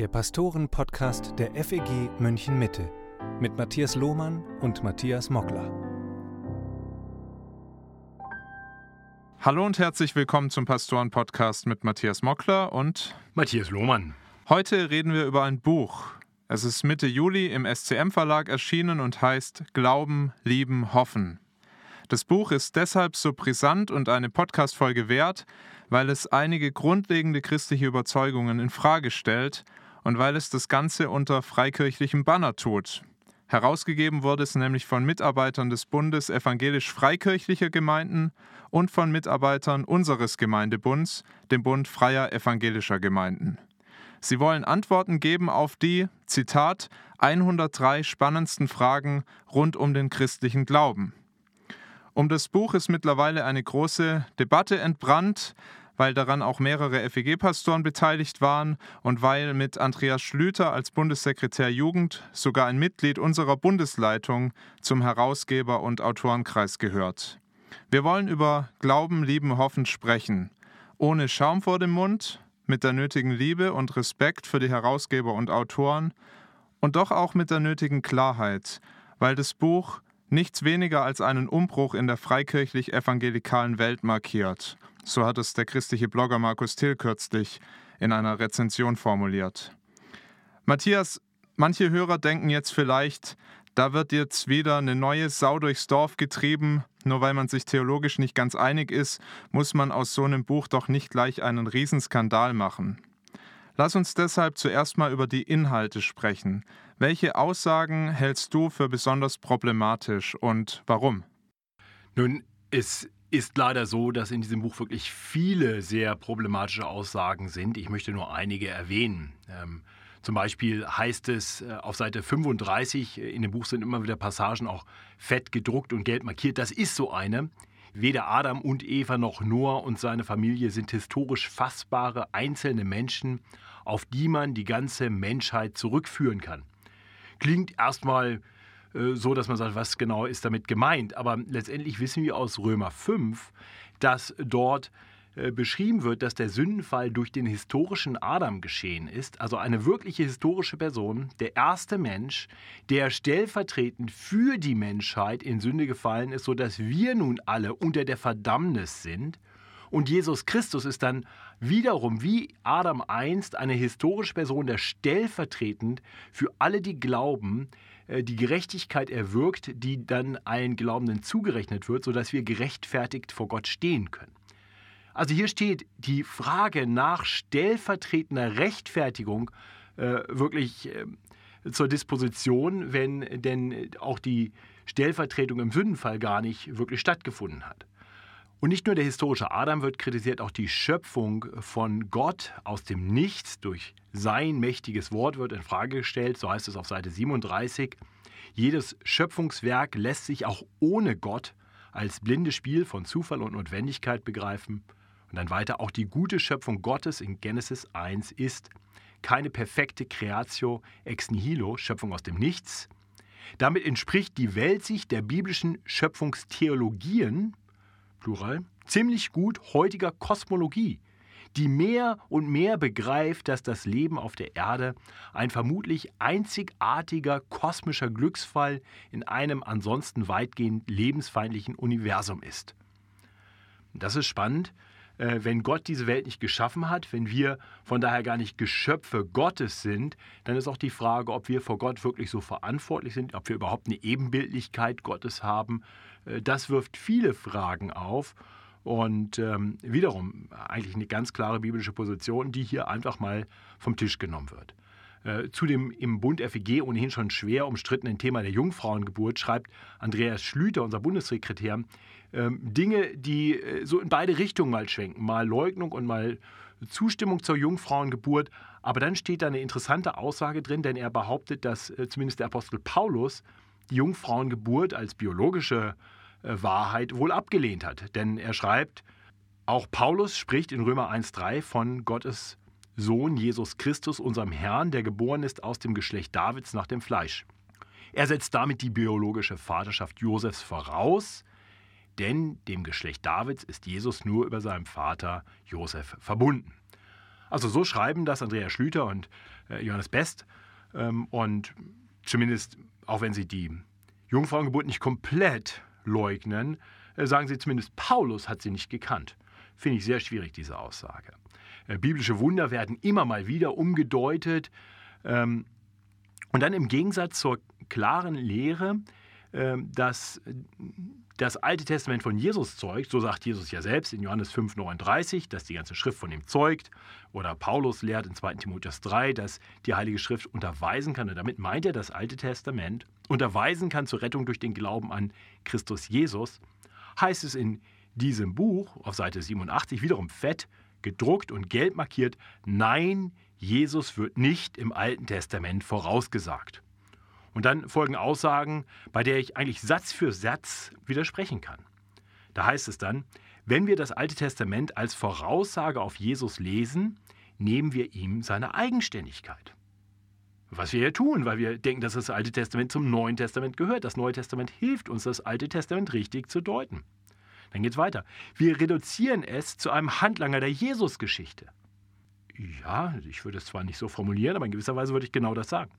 der Pastoren-Podcast der FEG München Mitte mit Matthias Lohmann und Matthias Mockler. Hallo und herzlich willkommen zum Pastoren-Podcast mit Matthias Mockler und Matthias Lohmann. Heute reden wir über ein Buch. Es ist Mitte Juli im SCM-Verlag erschienen und heißt Glauben, Lieben, Hoffen. Das Buch ist deshalb so brisant und eine Podcast-Folge wert, weil es einige grundlegende christliche Überzeugungen in Frage stellt und weil es das Ganze unter freikirchlichem Banner tut. Herausgegeben wurde es nämlich von Mitarbeitern des Bundes evangelisch-freikirchlicher Gemeinden und von Mitarbeitern unseres Gemeindebunds, dem Bund freier evangelischer Gemeinden. Sie wollen Antworten geben auf die, Zitat, 103 spannendsten Fragen rund um den christlichen Glauben. Um das Buch ist mittlerweile eine große Debatte entbrannt weil daran auch mehrere FEG-Pastoren beteiligt waren und weil mit Andreas Schlüter als Bundessekretär Jugend sogar ein Mitglied unserer Bundesleitung zum Herausgeber- und Autorenkreis gehört. Wir wollen über Glauben, Lieben, Hoffen sprechen. Ohne Schaum vor dem Mund, mit der nötigen Liebe und Respekt für die Herausgeber und Autoren und doch auch mit der nötigen Klarheit, weil das Buch nichts weniger als einen Umbruch in der freikirchlich-evangelikalen Welt markiert so hat es der christliche Blogger Markus Till kürzlich in einer Rezension formuliert. Matthias, manche Hörer denken jetzt vielleicht, da wird jetzt wieder eine neue Sau durchs Dorf getrieben. Nur weil man sich theologisch nicht ganz einig ist, muss man aus so einem Buch doch nicht gleich einen Riesenskandal machen. Lass uns deshalb zuerst mal über die Inhalte sprechen. Welche Aussagen hältst du für besonders problematisch und warum? Nun, es ist leider so, dass in diesem Buch wirklich viele sehr problematische Aussagen sind. Ich möchte nur einige erwähnen. Ähm, zum Beispiel heißt es äh, auf Seite 35, äh, in dem Buch sind immer wieder Passagen auch fett gedruckt und gelb markiert. Das ist so eine. Weder Adam und Eva noch Noah und seine Familie sind historisch fassbare einzelne Menschen, auf die man die ganze Menschheit zurückführen kann. Klingt erstmal so, dass man sagt, was genau ist damit gemeint. Aber letztendlich wissen wir aus Römer 5, dass dort äh, beschrieben wird, dass der Sündenfall durch den historischen Adam geschehen ist, also eine wirkliche historische Person, der erste Mensch, der stellvertretend für die Menschheit in Sünde gefallen ist, sodass wir nun alle unter der Verdammnis sind. Und Jesus Christus ist dann wiederum wie Adam einst eine historische Person, der stellvertretend für alle, die glauben, äh, die Gerechtigkeit erwirkt, die dann allen Glaubenden zugerechnet wird, sodass wir gerechtfertigt vor Gott stehen können. Also hier steht die Frage nach stellvertretender Rechtfertigung äh, wirklich äh, zur Disposition, wenn denn auch die Stellvertretung im Sündenfall gar nicht wirklich stattgefunden hat. Und nicht nur der historische Adam wird kritisiert, auch die Schöpfung von Gott aus dem Nichts durch sein mächtiges Wort wird in Frage gestellt. So heißt es auf Seite 37. Jedes Schöpfungswerk lässt sich auch ohne Gott als blindes Spiel von Zufall und Notwendigkeit begreifen. Und dann weiter, auch die gute Schöpfung Gottes in Genesis 1 ist keine perfekte Creatio ex nihilo, Schöpfung aus dem Nichts. Damit entspricht die Weltsicht der biblischen Schöpfungstheologien Plural, ziemlich gut heutiger Kosmologie, die mehr und mehr begreift, dass das Leben auf der Erde ein vermutlich einzigartiger kosmischer Glücksfall in einem ansonsten weitgehend lebensfeindlichen Universum ist. Das ist spannend, wenn Gott diese Welt nicht geschaffen hat, wenn wir von daher gar nicht Geschöpfe Gottes sind, dann ist auch die Frage, ob wir vor Gott wirklich so verantwortlich sind, ob wir überhaupt eine Ebenbildlichkeit Gottes haben. Äh, das wirft viele Fragen auf. Und ähm, wiederum eigentlich eine ganz klare biblische Position, die hier einfach mal vom Tisch genommen wird. Äh, zu dem im Bund FEG ohnehin schon schwer umstrittenen Thema der Jungfrauengeburt schreibt Andreas Schlüter, unser Bundessekretär, Dinge, die äh, so in beide Richtungen mal schwenken, mal Leugnung und mal Zustimmung zur Jungfrauengeburt. Aber dann steht da eine interessante Aussage drin, denn er behauptet, dass äh, zumindest der Apostel Paulus die Jungfrauengeburt als biologische äh, Wahrheit wohl abgelehnt hat. Denn er schreibt, auch Paulus spricht in Römer 1.3 von Gottes Sohn Jesus Christus, unserem Herrn, der geboren ist aus dem Geschlecht Davids nach dem Fleisch. Er setzt damit die biologische Vaterschaft Josefs voraus, denn dem Geschlecht Davids ist Jesus nur über seinem Vater Josef verbunden. Also so schreiben das Andreas Schlüter und äh, Johannes Best. Ähm, und zumindest, auch wenn sie die Jungfrauengeburt nicht komplett leugnen, äh, sagen sie zumindest, Paulus hat sie nicht gekannt. Finde ich sehr schwierig, diese Aussage. Äh, biblische Wunder werden immer mal wieder umgedeutet. Ähm, und dann im Gegensatz zur klaren Lehre, dass das Alte Testament von Jesus zeugt, so sagt Jesus ja selbst in Johannes 5,39, dass die ganze Schrift von ihm zeugt, oder Paulus lehrt in 2 Timotheus 3, dass die Heilige Schrift unterweisen kann, und damit meint er das Alte Testament, unterweisen kann zur Rettung durch den Glauben an Christus Jesus, heißt es in diesem Buch auf Seite 87 wiederum fett, gedruckt und gelb markiert, nein, Jesus wird nicht im Alten Testament vorausgesagt. Und dann folgen Aussagen, bei der ich eigentlich Satz für Satz widersprechen kann. Da heißt es dann, wenn wir das Alte Testament als Voraussage auf Jesus lesen, nehmen wir ihm seine Eigenständigkeit. Was wir ja tun, weil wir denken, dass das Alte Testament zum Neuen Testament gehört. Das Neue Testament hilft uns, das Alte Testament richtig zu deuten. Dann geht es weiter. Wir reduzieren es zu einem Handlanger der Jesus-Geschichte. Ja, ich würde es zwar nicht so formulieren, aber in gewisser Weise würde ich genau das sagen.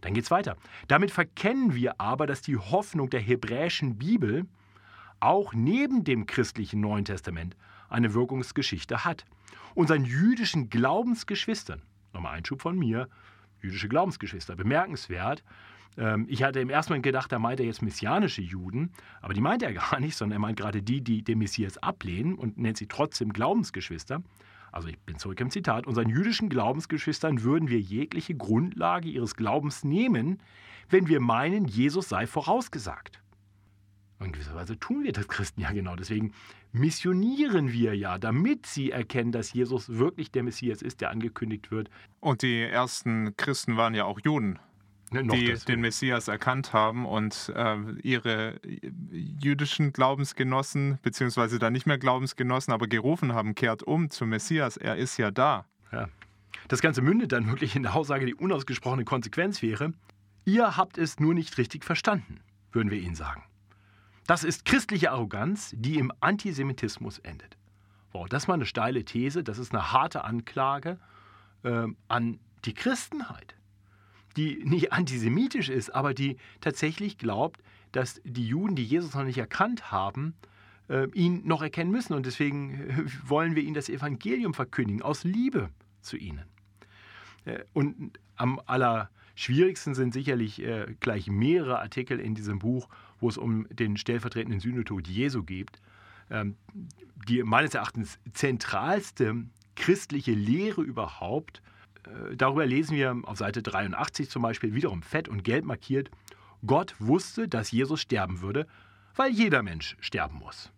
Dann geht es weiter. Damit verkennen wir aber, dass die Hoffnung der hebräischen Bibel auch neben dem christlichen Neuen Testament eine Wirkungsgeschichte hat. Unseren jüdischen Glaubensgeschwistern, nochmal Einschub von mir, jüdische Glaubensgeschwister, bemerkenswert. Ähm, ich hatte im ersten Moment gedacht, da meint er jetzt messianische Juden, aber die meint er gar nicht, sondern er meint gerade die, die den Messias ablehnen und nennt sie trotzdem Glaubensgeschwister also ich bin zurück im Zitat, unseren jüdischen Glaubensgeschwistern würden wir jegliche Grundlage ihres Glaubens nehmen, wenn wir meinen, Jesus sei vorausgesagt. in gewisser Weise tun wir das Christen ja genau. Deswegen missionieren wir ja, damit sie erkennen, dass Jesus wirklich der Messias ist, der angekündigt wird. Und die ersten Christen waren ja auch Juden. Ne, die den Messias erkannt haben und äh, ihre jüdischen Glaubensgenossen, beziehungsweise dann nicht mehr Glaubensgenossen, aber gerufen haben, kehrt um zum Messias, er ist ja da. Ja. Das Ganze mündet dann wirklich in der Aussage, die unausgesprochene Konsequenz wäre, ihr habt es nur nicht richtig verstanden, würden wir ihnen sagen. Das ist christliche Arroganz, die im Antisemitismus endet. Wow, das ist mal eine steile These, das ist eine harte Anklage äh, an die Christenheit die nicht antisemitisch ist, aber die tatsächlich glaubt, dass die Juden, die Jesus noch nicht erkannt haben, äh, ihn noch erkennen müssen. Und deswegen äh, wollen wir ihnen das Evangelium verkündigen, aus Liebe zu ihnen. Äh, und am allerschwierigsten sind sicherlich gleich mehrere Artikel in diesem Buch, wo es um den stellvertretenden Sühnetod Jesu geht. Ähm, die meines Erachtens zentralste christliche Lehre überhaupt darüber lesen wir auf Seite 83 zum Beispiel wiederum fett und gelb markiert, Gott wusste, dass Jesus sterben würde, weil jeder Mensch sterben muss.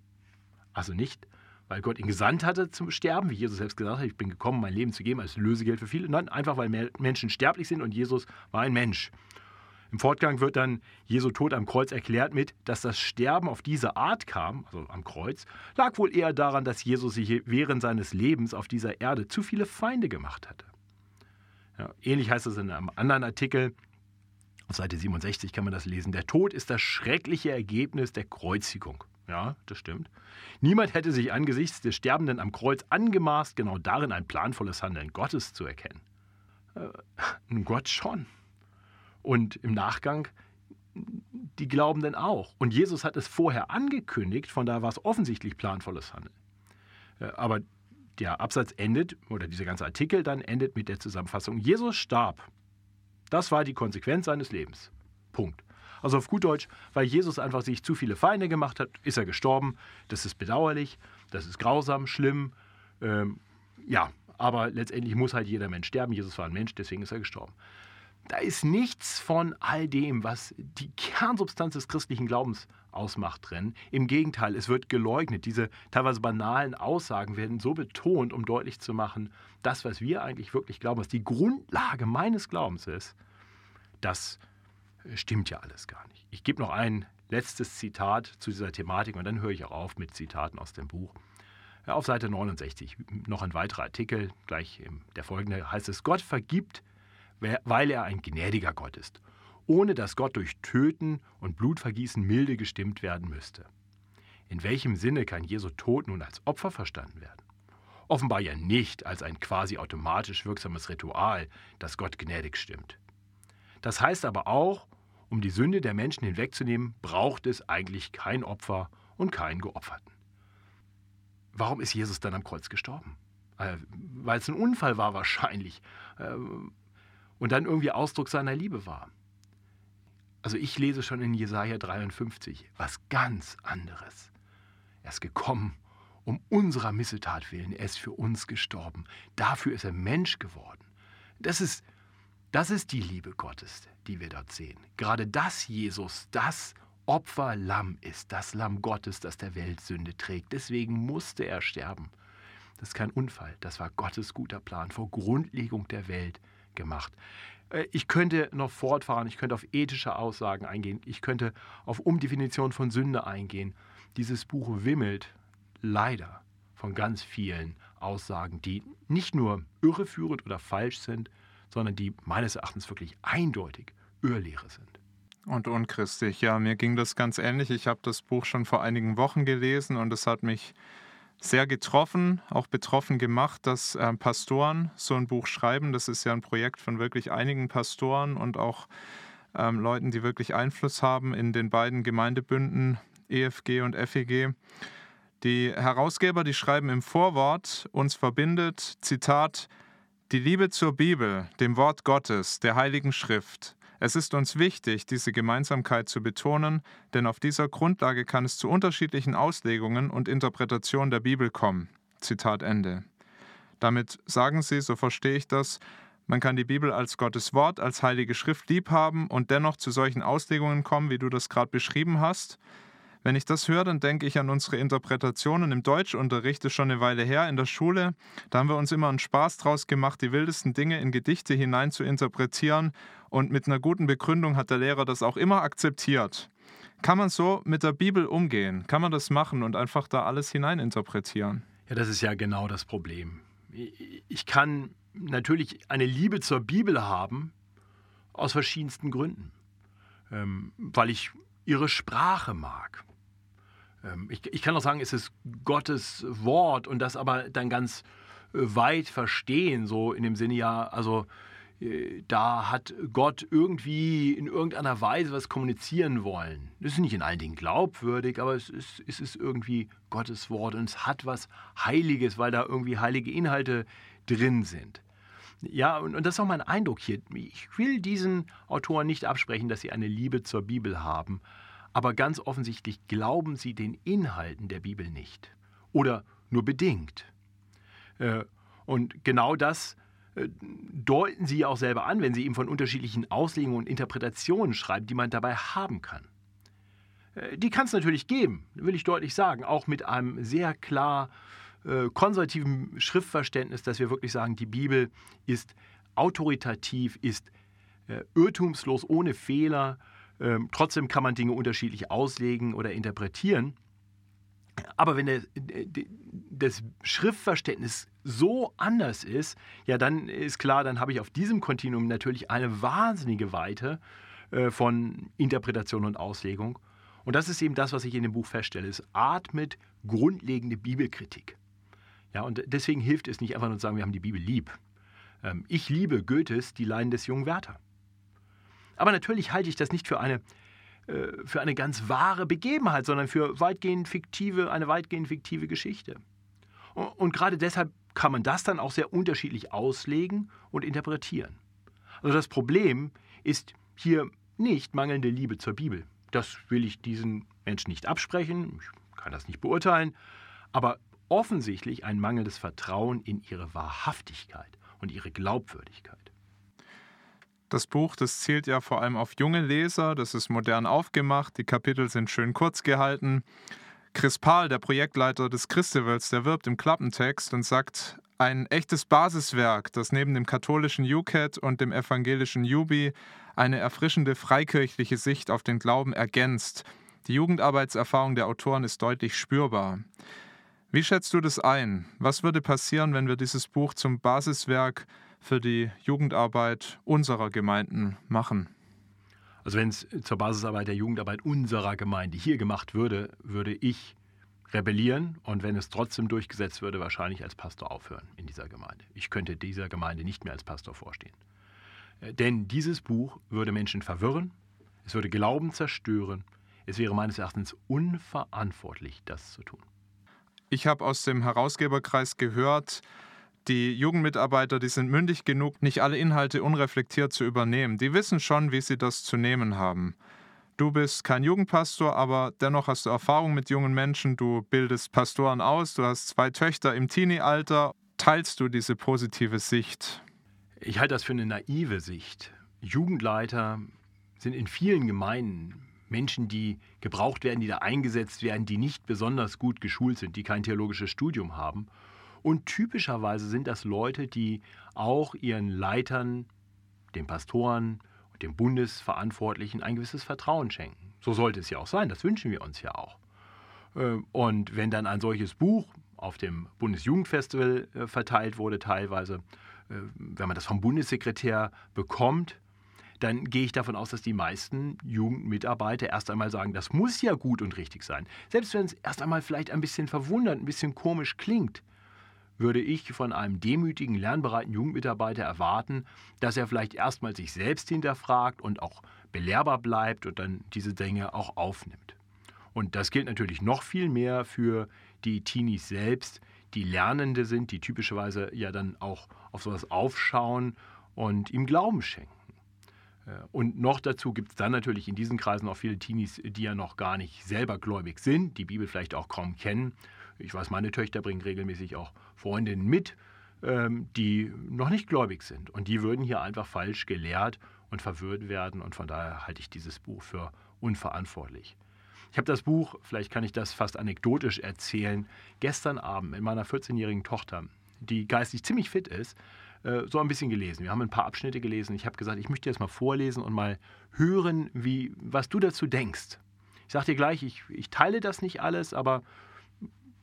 Also nicht, weil Gott ihn gesandt hatte zum Sterben, wie Jesus selbst gesagt hat, ich bin gekommen, mein Leben zu geben als Lösegeld für viele. Nein, einfach weil Menschen sterblich sind und Jesus war ein Mensch. Im Fortgang wird dann Jesu Tod am Kreuz erklärt mit, dass das Sterben auf diese Art kam, also am Kreuz, lag wohl eher daran, dass Jesus sich während seines Lebens auf dieser Erde zu viele Feinde gemacht hatte. Ja, ähnlich heißt es in einem anderen Artikel. Auf Seite 67 kann man das lesen. Der Tod ist das schreckliche Ergebnis der Kreuzigung. Ja, das stimmt. Niemand hätte sich angesichts des Sterbenden am Kreuz angemaßt, genau darin ein planvolles Handeln Gottes zu erkennen. Äh, Gott schon. Und im Nachgang die Glaubenden auch. Und Jesus hat es vorher angekündigt, von daher war es offensichtlich planvolles Handeln. Äh, aber der Absatz endet, oder dieser ganze Artikel dann endet mit der Zusammenfassung, Jesus starb. Das war die Konsequenz seines Lebens. Punkt. Also auf gut Deutsch, weil Jesus einfach sich zu viele Feinde gemacht hat, ist er gestorben. Das ist bedauerlich, das ist grausam, schlimm. Ähm, ja, aber letztendlich muss halt jeder Mensch sterben. Jesus war ein Mensch, deswegen ist er gestorben. Da ist nichts von all dem, was die Kernsubstanz des christlichen Glaubens ausmacht, drin. Im Gegenteil, es wird geleugnet. Diese teilweise banalen Aussagen werden so betont, um deutlich zu machen, das, was wir eigentlich wirklich glauben, was die Grundlage meines Glaubens ist, das stimmt ja alles gar nicht. Ich gebe noch ein letztes Zitat zu dieser Thematik und dann höre ich auch auf mit Zitaten aus dem Buch. Auf Seite 69 noch ein weiterer Artikel, gleich der folgende heißt es, Gott vergibt weil er ein gnädiger Gott ist, ohne dass Gott durch Töten und Blutvergießen milde gestimmt werden müsste. In welchem Sinne kann Jesu Tod nun als Opfer verstanden werden? Offenbar ja nicht als ein quasi automatisch wirksames Ritual, das Gott gnädig stimmt. Das heißt aber auch, um die Sünde der Menschen hinwegzunehmen, braucht es eigentlich kein Opfer und keinen Geopferten. Warum ist Jesus dann am Kreuz gestorben? Äh, Weil es ein Unfall war wahrscheinlich äh, und dann irgendwie Ausdruck seiner Liebe war. Also ich lese schon in Jesaja 53 was ganz anderes. Er ist gekommen, um unserer Missetat willen. Er ist für uns gestorben. Dafür ist er Mensch geworden. Das ist, das ist die Liebe Gottes, die wir dort sehen. Gerade dass Jesus das Opferlamm ist, das Lamm Gottes, das der Welt Sünde trägt. Deswegen musste er sterben. Das ist kein Unfall, das war Gottes guter Plan vor Grundlegung der Welt gemacht. Äh, ich könnte noch fortfahren, ich könnte auf ethische Aussagen eingehen, ich könnte auf Umdefinition von Sünde eingehen. Dieses Buch wimmelt leider von ganz vielen Aussagen, die nicht nur irreführend oder falsch sind, sondern die meines Erachtens wirklich eindeutig Irrlehre sind. Und unchristlich, ja, mir ging das ganz ähnlich. Ich habe das Buch schon vor einigen Wochen gelesen und es hat mich sehr getroffen, auch betroffen gemacht, dass äh, Pastoren so ein Buch schreiben. Das ist ja ein Projekt von wirklich einigen Pastoren und auch ähm, Leuten, die wirklich Einfluss haben in den beiden Gemeindebünden EFG und FEG. Die Herausgeber, die schreiben im Vorwort, uns verbindet, Zitat, die Liebe zur Bibel, dem Wort Gottes, der Heiligen Schrift. Es ist uns wichtig, diese Gemeinsamkeit zu betonen, denn auf dieser Grundlage kann es zu unterschiedlichen Auslegungen und Interpretationen der Bibel kommen. Zitat Ende. Damit sagen sie, so verstehe ich das, man kann die Bibel als Gottes Wort, als heilige Schrift lieb haben und dennoch zu solchen Auslegungen kommen, wie du das gerade beschrieben hast. Wenn ich das höre, dann denke ich an unsere Interpretationen im Deutschunterricht, ist schon eine Weile her in der Schule. Da haben wir uns immer einen Spaß draus gemacht, die wildesten Dinge in Gedichte hinein zu interpretieren. Und mit einer guten Begründung hat der Lehrer das auch immer akzeptiert. Kann man so mit der Bibel umgehen? Kann man das machen und einfach da alles hineininterpretieren? Ja, das ist ja genau das Problem. Ich kann natürlich eine Liebe zur Bibel haben, aus verschiedensten Gründen. Ähm, weil ich ihre Sprache mag. Ähm, ich, ich, kann auch sagen, es ist Gottes Wort und das aber dann ganz äh, weit verstehen, so in dem Sinne ja, also äh, da hat Gott irgendwie in irgendeiner Weise was kommunizieren wollen. Das ist nicht in allen Dingen glaubwürdig, aber es ist, es ist irgendwie Gottes Wort und es hat was Heiliges, weil da irgendwie heilige Inhalte drin sind. Ja, und, und das ist auch mein Eindruck hier. Ich will diesen Autoren nicht absprechen, dass sie eine Liebe zur Bibel haben, aber ganz offensichtlich glauben sie den Inhalten der Bibel nicht oder nur bedingt. Äh, und genau das äh, deuten sie auch selber an, wenn sie eben von unterschiedlichen Auslegungen und Interpretationen schreiben, die man dabei haben kann. Äh, die kann es natürlich geben, will ich deutlich sagen, auch mit einem sehr klar konservativen Schriftverständnis, dass wir wirklich sagen, die Bibel ist autoritativ, ist irrtumslos, ohne Fehler, ähm, trotzdem kann man Dinge unterschiedlich auslegen oder interpretieren. Aber wenn der, das Schriftverständnis so anders ist, ja, dann ist klar, dann habe ich auf diesem Kontinuum natürlich eine wahnsinnige Weite äh, von Interpretation und Auslegung. Und das ist eben das, was ich in dem Buch feststelle. Es atmet grundlegende Bibelkritik. Ja, und deswegen hilft es nicht einfach nur zu sagen, wir haben die Bibel lieb. Ähm, ich liebe Goethes Die Leiden des jungen Werther. Aber natürlich halte ich das nicht für eine, äh, für eine ganz wahre Begebenheit, sondern für weitgehend fiktive, eine weitgehend fiktive Geschichte. Und, und gerade deshalb kann man das dann auch sehr unterschiedlich auslegen und interpretieren. Also das Problem ist hier nicht mangelnde Liebe zur Bibel. Das will ich diesen Menschen nicht absprechen, ich kann das nicht beurteilen, aber offensichtlich ein mangelndes Vertrauen in ihre Wahrhaftigkeit und ihre Glaubwürdigkeit. Das Buch, das zielt ja vor allem auf junge Leser, das ist modern aufgemacht, die Kapitel sind schön kurz gehalten. Chris Pahl, der Projektleiter des Christivals, der wirbt im Klappentext und sagt, ein echtes Basiswerk, das neben dem katholischen UCAT und dem evangelischen Jubi eine erfrischende freikirchliche Sicht auf den Glauben ergänzt. Die Jugendarbeitserfahrung der Autoren ist deutlich spürbar. Wie schätzt du das ein? Was würde passieren, wenn wir dieses Buch zum Basiswerk für die Jugendarbeit unserer Gemeinden machen? Also wenn es zur Basisarbeit der Jugendarbeit unserer Gemeinde hier gemacht würde, würde ich rebellieren und wenn es trotzdem durchgesetzt würde, wahrscheinlich als Pastor aufhören in dieser Gemeinde. Ich könnte dieser Gemeinde nicht mehr als Pastor vorstehen. Äh, denn dieses Buch würde Menschen verwirren, es würde Glauben zerstören, es wäre meines Erachtens unverantwortlich, das zu tun. Ich habe aus dem Herausgeberkreis gehört, die Jugendmitarbeiter, die sind mündig genug, nicht alle Inhalte unreflektiert zu übernehmen. Die wissen schon, wie sie das zu nehmen haben. Du bist kein Jugendpastor, aber dennoch hast du Erfahrung mit jungen Menschen, du bildest Pastoren aus, du hast zwei Töchter im Teenie-Alter. Teilst du diese positive Sicht? Ich halte das für eine naive Sicht. Jugendleiter sind in vielen Gemeinden Menschen, die gebraucht werden, die da eingesetzt werden, die nicht besonders gut geschult sind, die kein theologisches Studium haben. Und typischerweise sind das Leute, die auch ihren Leitern, den Pastoren und den Bundesverantwortlichen ein gewisses Vertrauen schenken. So sollte es ja auch sein, das wünschen wir uns ja auch. Äh, und wenn dann ein solches Buch auf dem Bundesjugendfestival äh, verteilt wurde, teilweise, äh, wenn man das vom Bundessekretär bekommt, dann gehe ich davon aus, dass die meisten Jugendmitarbeiter erst einmal sagen, das muss ja gut und richtig sein. Selbst wenn es erst einmal vielleicht ein bisschen verwundert, ein bisschen komisch klingt würde ich von einem demütigen, lernbereiten Jugendmitarbeiter erwarten, dass er vielleicht erstmal sich selbst hinterfragt und auch belehrbar bleibt und dann diese Dinge auch aufnimmt. Und das gilt natürlich noch viel mehr für die Teenies selbst, die Lernende sind, die typischerweise ja dann auch auf sowas aufschauen und ihm Glauben schenken. Äh, und noch dazu gibt es dann natürlich in diesen Kreisen auch viele Teenies, die ja noch gar nicht selber gläubig sind, die Bibel vielleicht auch kaum kennen ich weiß, meine Töchter bringen regelmäßig auch Freundinnen mit, ähm, die noch nicht gläubig sind. Und die würden hier einfach falsch gelehrt und verwirrt werden. Und von daher halte ich dieses Buch für unverantwortlich. Ich habe das Buch, vielleicht kann ich das fast anekdotisch erzählen, gestern Abend mit meiner 14-jährigen Tochter, die geistig ziemlich fit ist, äh, so ein bisschen gelesen. Wir haben ein paar Abschnitte gelesen. Ich habe gesagt, ich möchte jetzt mal vorlesen und mal hören, wie, was du dazu denkst. Ich sage dir gleich, ich, ich teile das nicht alles, aber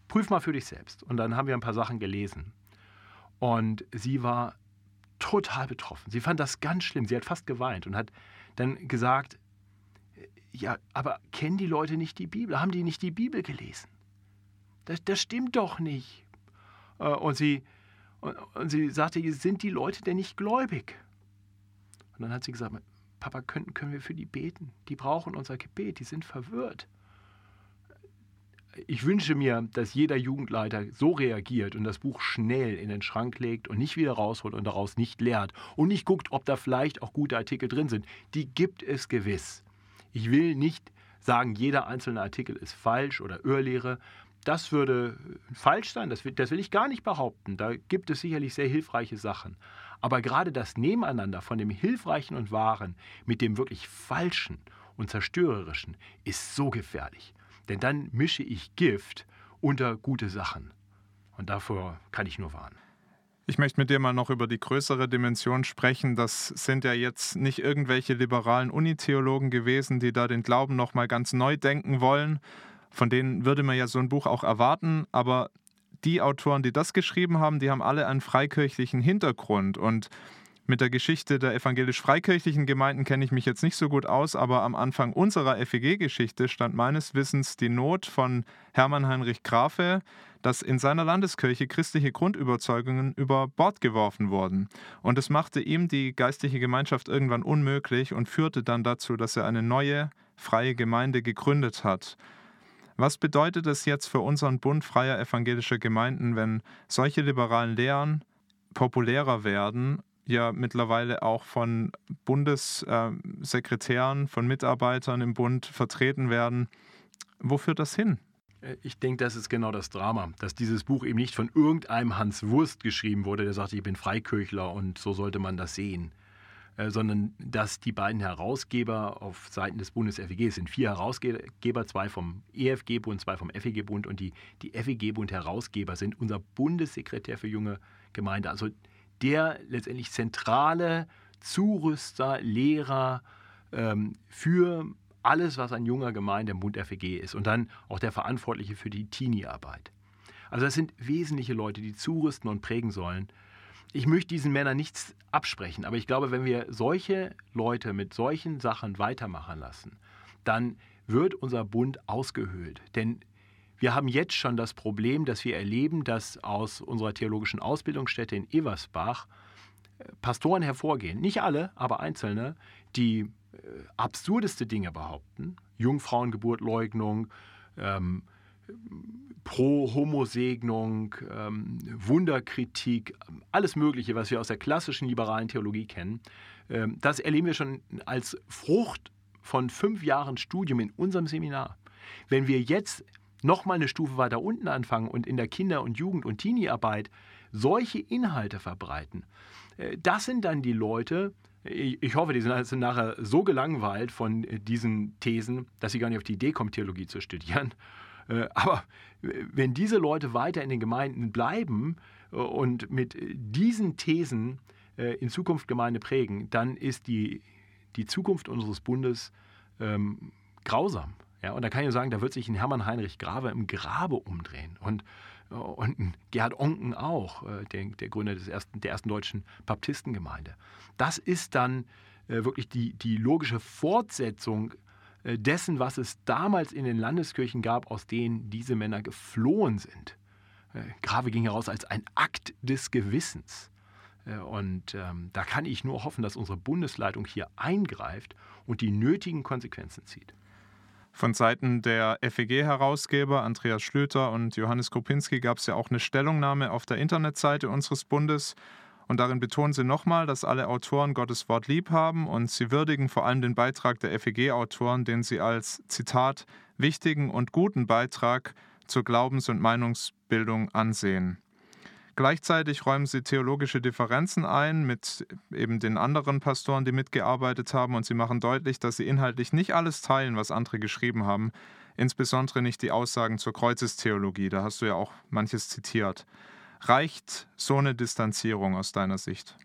prüf mal für dich selbst. Und dann haben wir ein paar Sachen gelesen. Und sie war total betroffen. Sie fand das ganz schlimm. Sie hat fast geweint und hat dann gesagt, ja, aber kennen die Leute nicht die Bibel? Haben die nicht die Bibel gelesen? Das, das stimmt doch nicht. Äh, und sie, und sie sagte, sind die Leute denn nicht gläubig? Und dann hat sie gesagt, Papa, können, können wir für die beten? Die brauchen unser Gebet, die sind verwirrt ich wünsche mir, dass jeder Jugendleiter so reagiert und das Buch schnell in den Schrank legt und nicht wieder rausholt und daraus nicht lehrt und nicht guckt, ob da vielleicht auch gute Artikel drin sind. Die gibt es gewiss. Ich will nicht sagen, jeder einzelne Artikel ist falsch oder Irrlehre. Das würde falsch sein, das will, das will ich gar nicht behaupten. Da gibt es sicherlich sehr hilfreiche Sachen. Aber gerade das Nebeneinander von dem Hilfreichen und Wahren mit dem wirklich Falschen und Zerstörerischen ist so gefährlich. Denn dann mische ich Gift unter gute Sachen. Und davor kann ich nur warnen. Ich möchte mit dir mal noch über die größere Dimension sprechen. Das sind ja jetzt nicht irgendwelche liberalen Unitheologen gewesen, die da den Glauben noch mal ganz neu denken wollen. Von denen würde man ja so ein Buch auch erwarten, aber die Autoren, die das geschrieben haben, die haben alle einen freikirchlichen Hintergrund und mit der Geschichte der evangelisch-freikirchlichen Gemeinden kenne ich mich jetzt nicht so gut aus, aber am Anfang unserer FEG-Geschichte stand meines Wissens die Not von Hermann Heinrich Grafe, dass in seiner Landeskirche christliche Grundüberzeugungen über Bord geworfen wurden. Und es machte ihm die geistliche Gemeinschaft irgendwann unmöglich und führte dann dazu, dass er eine neue, freie Gemeinde gegründet hat. Was bedeutet es jetzt für unseren Bund freier evangelischer Gemeinden, wenn solche liberalen Lehren populärer werden ja mittlerweile auch von Bundessekretären, von Mitarbeitern im Bund vertreten werden. Wo führt das hin? Ich denke, das ist genau das Drama, dass dieses Buch eben nicht von irgendeinem Hans Wurst geschrieben wurde, der sagte, ich bin Freikirchler und so sollte man das sehen, äh, sondern dass die beiden Herausgeber auf Seiten des Bundes FEG sind vier Herausgeber, zwei vom EFG-Bund, zwei vom FEG-Bund und die, die FEG-Bund-Herausgeber sind unser Bundessekretär für junge Gemeinde. Also der letztendlich zentrale Zurüster, Lehrer ähm, für alles, was ein junger Gemeinde im Bund FEG ist und dann auch der Verantwortliche für die Teenie-Arbeit. Also das sind wesentliche Leute, die zurüsten und prägen sollen. Ich möchte diesen Männern nichts absprechen, aber ich glaube, wenn wir solche Leute mit solchen Sachen weitermachen lassen, dann wird unser Bund ausgehöhlt. Denn wir haben jetzt schon das Problem, dass wir erleben, dass aus unserer theologischen Ausbildungsstätte in Eversbach äh, Pastoren hervorgehen, nicht alle, aber einzelne, die äh, absurdeste Dinge behaupten. Jungfrauengeburtleugnung, ähm, Pro-Homosegnung, ähm, Wunderkritik, alles Mögliche, was wir aus der klassischen liberalen Theologie kennen. Ähm, das erleben wir schon als Frucht von fünf Jahren Studium in unserem Seminar. Wenn wir jetzt nochmal eine Stufe weiter unten anfangen und in der Kinder- und Jugend- und Teenie-Arbeit solche Inhalte verbreiten, äh, das sind dann die Leute, ich hoffe, die sind nachher so gelangweilt von äh, diesen Thesen, dass sie gar nicht auf die Idee kommen, Theologie zu studieren. Äh, aber wenn diese Leute weiter in den Gemeinden bleiben und mit diesen Thesen in Zukunft Gemeinde prägen, dann ist die, die Zukunft unseres Bundes ähm, grausam. Ja, und da kann ich sagen, da wird sich ein Hermann Heinrich Grave im Grabe umdrehen. Und, äh, und ein Gerhard Onken auch, äh, der, der Gründer des ersten, der ersten deutschen Baptistengemeinde. Das ist dann äh, wirklich die, die logische Fortsetzung dessen, was es damals in den Landeskirchen gab, aus denen diese Männer geflohen sind. Grave ging heraus als ein Akt des Gewissens. Und ähm, da kann ich nur hoffen, dass unsere Bundesleitung hier eingreift und die nötigen Konsequenzen zieht. Von Seiten der FEG-Herausgeber Andreas Schlüter und Johannes Kopinski gab es ja auch eine Stellungnahme auf der Internetseite unseres Bundes. Und darin betonen sie nochmal, dass alle Autoren Gottes Wort lieb haben und sie würdigen vor allem den Beitrag der FEG-Autoren, den sie als, Zitat, wichtigen und guten Beitrag zur Glaubens- und Meinungsbildung ansehen. Gleichzeitig räumen sie theologische Differenzen ein mit eben den anderen Pastoren, die mitgearbeitet haben, und sie machen deutlich, dass sie inhaltlich nicht alles teilen, was andere geschrieben haben, insbesondere nicht die Aussagen zur Kreuzestheologie, da hast du ja auch manches zitiert. Reicht so eine Distanzierung aus deiner Sicht?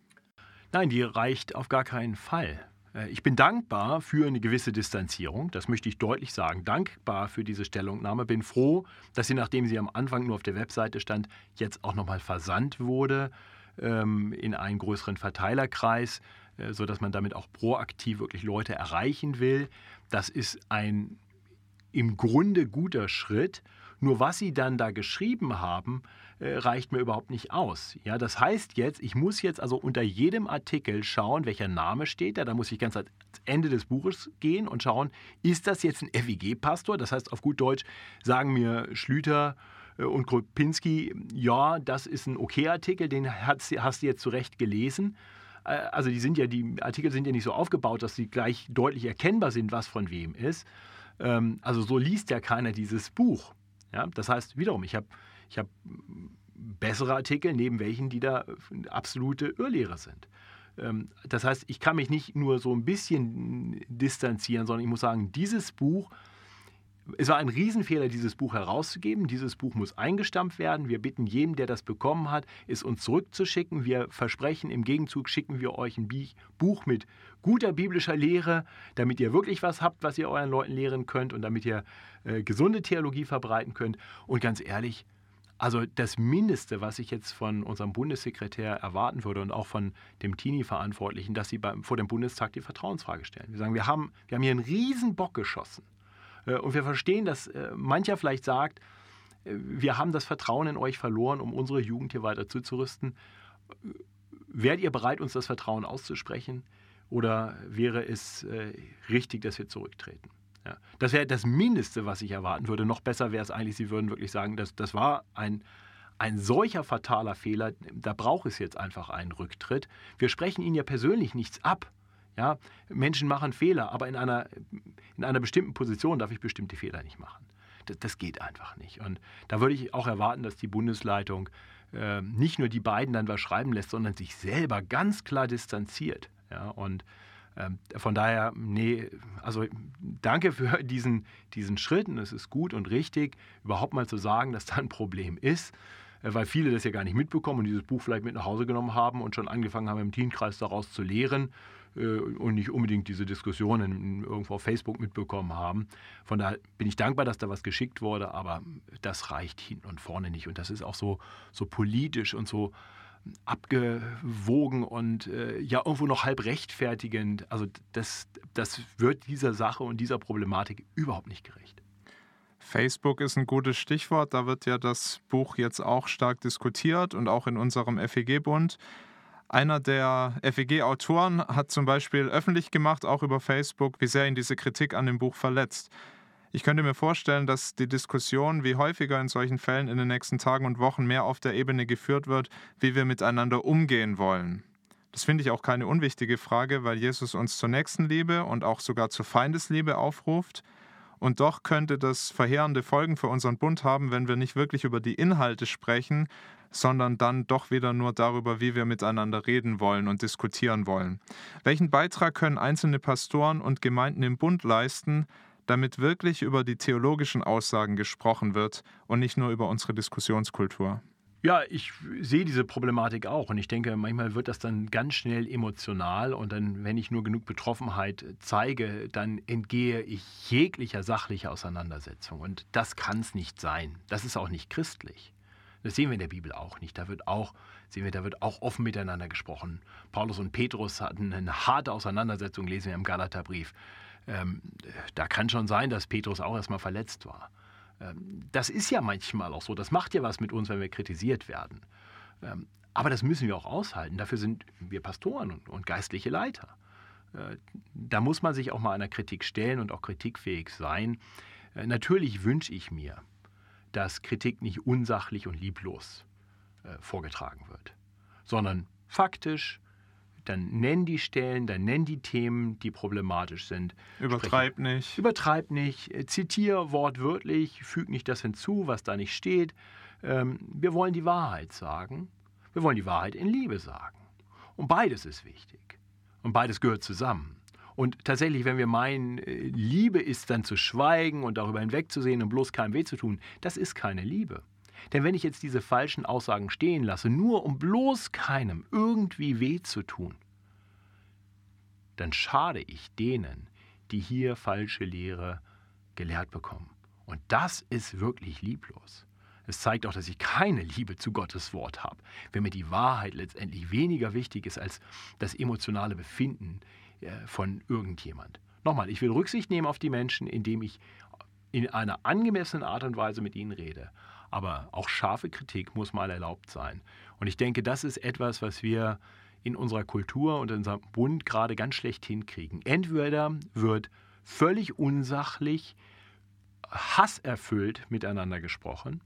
Nein, die reicht auf gar keinen Fall. Äh, ich bin dankbar für eine gewisse Distanzierung, das möchte ich deutlich sagen. Dankbar für diese Stellungnahme. Bin froh, dass sie, nachdem sie am Anfang nur auf der Webseite stand, jetzt auch nochmal versandt wurde ähm, in einen größeren Verteilerkreis, äh, sodass man damit auch proaktiv wirklich Leute erreichen will. Das ist ein im Grunde guter Schritt. Nur was sie dann da geschrieben haben, äh, reicht mir überhaupt nicht aus. Ja, das heißt jetzt, ich muss jetzt also unter jedem Artikel schauen, welcher Name steht da. Da muss ich ganz ans Ende des Buches gehen und schauen, ist das jetzt ein FIG-Pastor? Das heißt, auf gut Deutsch sagen mir Schlüter äh, und Kropinski, ja, das ist ein okay Artikel, den hast, du jetzt zurecht gelesen. Äh, also die sind ja, die Artikel sind ja nicht so aufgebaut, dass sie gleich deutlich erkennbar sind, was von wem ist. Ähm, also so liest ja keiner dieses Buch. Ja, das heißt, wiederum, ich habe ich hab bessere Artikel, neben welchen, die da absolute Irrlehre sind. Ähm, das heißt, ich kann mich nicht nur so ein bisschen distanzieren, sondern ich muss sagen, dieses Buch es war ein Riesenfehler, dieses Buch herauszugeben. Dieses Buch muss eingestampft werden. Wir bitten jedem, der das bekommen hat, es uns zurückzuschicken. Wir versprechen, im Gegenzug schicken wir euch ein Buch mit guter biblischer Lehre, damit ihr wirklich was habt, was ihr euren Leuten lehren könnt und damit ihr äh, gesunde Theologie verbreiten könnt. Und ganz ehrlich, also das Mindeste, was ich jetzt von unserem Bundessekretär erwarten würde und auch von dem Teenie-Verantwortlichen, dass sie beim, vor dem Bundestag die Vertrauensfrage stellen. Wir sagen, wir haben, wir haben hier einen riesen Bock geschossen. Äh, und wir verstehen, dass äh, mancher vielleicht sagt, äh, wir haben das Vertrauen in euch verloren, um unsere Jugend hier weiter zuzurüsten. Wärt ihr bereit, uns das Vertrauen auszusprechen? Oder wäre es richtig, dass wir zurücktreten? Ja, das wäre das Mindeste, was ich erwarten würde. Noch besser wäre es eigentlich, Sie würden wirklich sagen, dass, das war ein, ein solcher fataler Fehler, da braucht es jetzt einfach einen Rücktritt. Wir sprechen Ihnen ja persönlich nichts ab. Ja, Menschen machen Fehler, aber in einer, in einer bestimmten Position darf ich bestimmte Fehler nicht machen. Das, das geht einfach nicht. Und da würde ich auch erwarten, dass die Bundesleitung äh, nicht nur die beiden dann was schreiben lässt, sondern sich selber ganz klar distanziert. Ja, und ähm, von daher, nee, also danke für diesen, diesen Schritt und es ist gut und richtig, überhaupt mal zu sagen, dass da ein Problem ist, äh, weil viele das ja gar nicht mitbekommen und dieses Buch vielleicht mit nach Hause genommen haben und schon angefangen haben, im Teamkreis daraus zu lehren und nicht unbedingt diese Diskussionen irgendwo auf Facebook mitbekommen haben. Von daher bin ich dankbar, dass da was geschickt wurde, aber das reicht hinten und vorne nicht. Und das ist auch so, so politisch und so abgewogen und äh, ja irgendwo noch halb rechtfertigend. Also das, das wird dieser Sache und dieser Problematik überhaupt nicht gerecht. Facebook ist ein gutes Stichwort. Da wird ja das Buch jetzt auch stark diskutiert und auch in unserem FEG-Bund. Einer der FEG-Autoren hat zum Beispiel öffentlich gemacht, auch über Facebook, wie sehr ihn diese Kritik an dem Buch verletzt. Ich könnte mir vorstellen, dass die Diskussion, wie häufiger in solchen Fällen in den nächsten Tagen und Wochen mehr auf der Ebene geführt wird, wie wir miteinander umgehen wollen. Das finde ich auch keine unwichtige Frage, weil Jesus uns zur Nächstenliebe und auch sogar zur Feindesliebe aufruft. Und doch könnte das verheerende Folgen für unseren Bund haben, wenn wir nicht wirklich über die Inhalte sprechen, sondern dann doch wieder nur darüber, wie wir miteinander reden wollen und diskutieren wollen. Welchen Beitrag können einzelne Pastoren und Gemeinden im Bund leisten, damit wirklich über die theologischen Aussagen gesprochen wird und nicht nur über unsere Diskussionskultur? Ja, ich sehe diese Problematik auch und ich denke, manchmal wird das dann ganz schnell emotional und dann, wenn ich nur genug Betroffenheit zeige, dann entgehe ich jeglicher sachlicher Auseinandersetzung und das kann es nicht sein. Das ist auch nicht christlich. Das sehen wir in der Bibel auch nicht. Da wird auch, sehen wir, da wird auch offen miteinander gesprochen. Paulus und Petrus hatten eine harte Auseinandersetzung, lesen wir im Galaterbrief. Ähm, da kann schon sein, dass Petrus auch erstmal verletzt war. Ähm, das ist ja manchmal auch so. Das macht ja was mit uns, wenn wir kritisiert werden. Ähm, aber das müssen wir auch aushalten. Dafür sind wir Pastoren und, und geistliche Leiter. Äh, da muss man sich auch mal einer Kritik stellen und auch kritikfähig sein. Äh, natürlich wünsche ich mir, dass Kritik nicht unsachlich und lieblos äh, vorgetragen wird, sondern faktisch, dann nenn die Stellen, dann nenn die Themen, die problematisch sind. Übertreib Sprech, nicht. Übertreib nicht, äh, zitiere wortwörtlich, füg nicht das hinzu, was da nicht steht. Ähm, wir wollen die Wahrheit sagen. Wir wollen die Wahrheit in Liebe sagen. Und beides ist wichtig. Und beides gehört zusammen. Und tatsächlich, wenn wir meinen, äh, Liebe ist dann zu schweigen und darüber hinwegzusehen und bloß keinem weh zu tun, das ist keine Liebe. Denn wenn ich jetzt diese falschen Aussagen stehen lasse, nur um bloß keinem irgendwie weh zu tun, dann schade ich denen, die hier falsche Lehre gelehrt bekommen. Und das ist wirklich lieblos. Es zeigt auch, dass ich keine Liebe zu Gottes Wort habe. Wenn mir die Wahrheit letztendlich weniger wichtig ist als das emotionale Befinden von irgendjemand. Nochmal, ich will Rücksicht nehmen auf die Menschen, indem ich in einer angemessenen Art und Weise mit ihnen rede. Aber auch scharfe Kritik muss mal erlaubt sein. Und ich denke, das ist etwas, was wir in unserer Kultur und in unserem Bund gerade ganz schlecht hinkriegen. Entweder wird völlig unsachlich, hasserfüllt miteinander gesprochen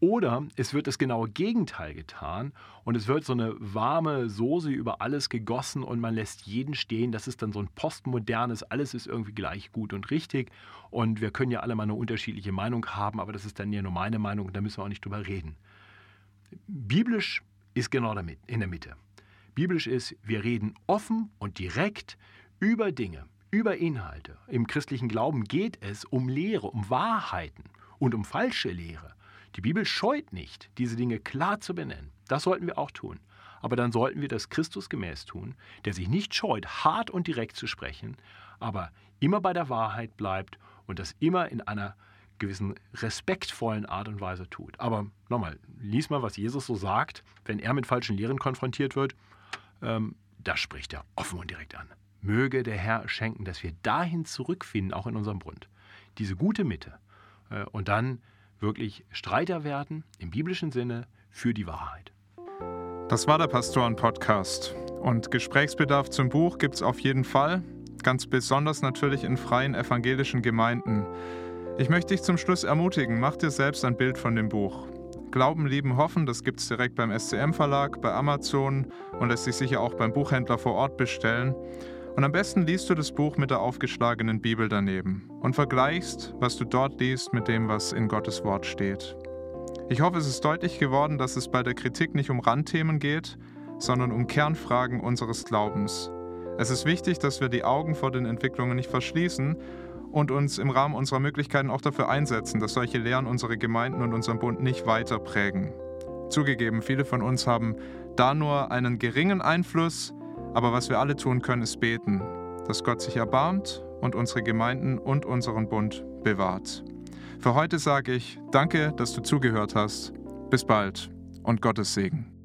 oder es wird das genaue Gegenteil getan und es wird so eine warme Soße über alles gegossen und man lässt jeden stehen. Das ist dann so ein postmodernes, alles ist irgendwie gleich gut und richtig. Und wir können ja alle mal eine unterschiedliche Meinung haben, aber das ist dann ja nur meine Meinung und da müssen wir auch nicht drüber reden. Biblisch ist genau damit, in der Mitte. Biblisch ist, wir reden offen und direkt über Dinge, über Inhalte. Im christlichen Glauben geht es um Lehre, um Wahrheiten und um falsche Lehre. Die Bibel scheut nicht, diese Dinge klar zu benennen. Das sollten wir auch tun. Aber dann sollten wir das Christus gemäß tun, der sich nicht scheut, hart und direkt zu sprechen, aber immer bei der Wahrheit bleibt und das immer in einer gewissen respektvollen Art und Weise tut. Aber nochmal, lies mal, was Jesus so sagt, wenn er mit falschen Lehren konfrontiert wird. Ähm, das spricht er offen und direkt an. Möge der Herr schenken, dass wir dahin zurückfinden, auch in unserem Bund. Diese gute Mitte. Äh, und dann wirklich Streiter werden, im biblischen Sinne, für die Wahrheit. Das war der Pastoren-Podcast. Und Gesprächsbedarf zum Buch gibt es auf jeden Fall, ganz besonders natürlich in freien evangelischen Gemeinden. Ich möchte dich zum Schluss ermutigen, mach dir selbst ein Bild von dem Buch. Glauben, Lieben, Hoffen, das gibt es direkt beim SCM Verlag, bei Amazon und lässt sich sicher auch beim Buchhändler vor Ort bestellen. Und am besten liest du das Buch mit der aufgeschlagenen Bibel daneben und vergleichst, was du dort liest, mit dem, was in Gottes Wort steht. Ich hoffe, es ist deutlich geworden, dass es bei der Kritik nicht um Randthemen geht, sondern um Kernfragen unseres Glaubens. Es ist wichtig, dass wir die Augen vor den Entwicklungen nicht verschließen und uns im Rahmen unserer Möglichkeiten auch dafür einsetzen, dass solche Lehren unsere Gemeinden und unseren Bund nicht weiter prägen. Zugegeben, viele von uns haben da nur einen geringen Einfluss, aber was wir alle tun können, ist beten, dass Gott sich erbarmt und unsere Gemeinden und unseren Bund bewahrt. Für heute sage ich danke, dass du zugehört hast. Bis bald und Gottes Segen.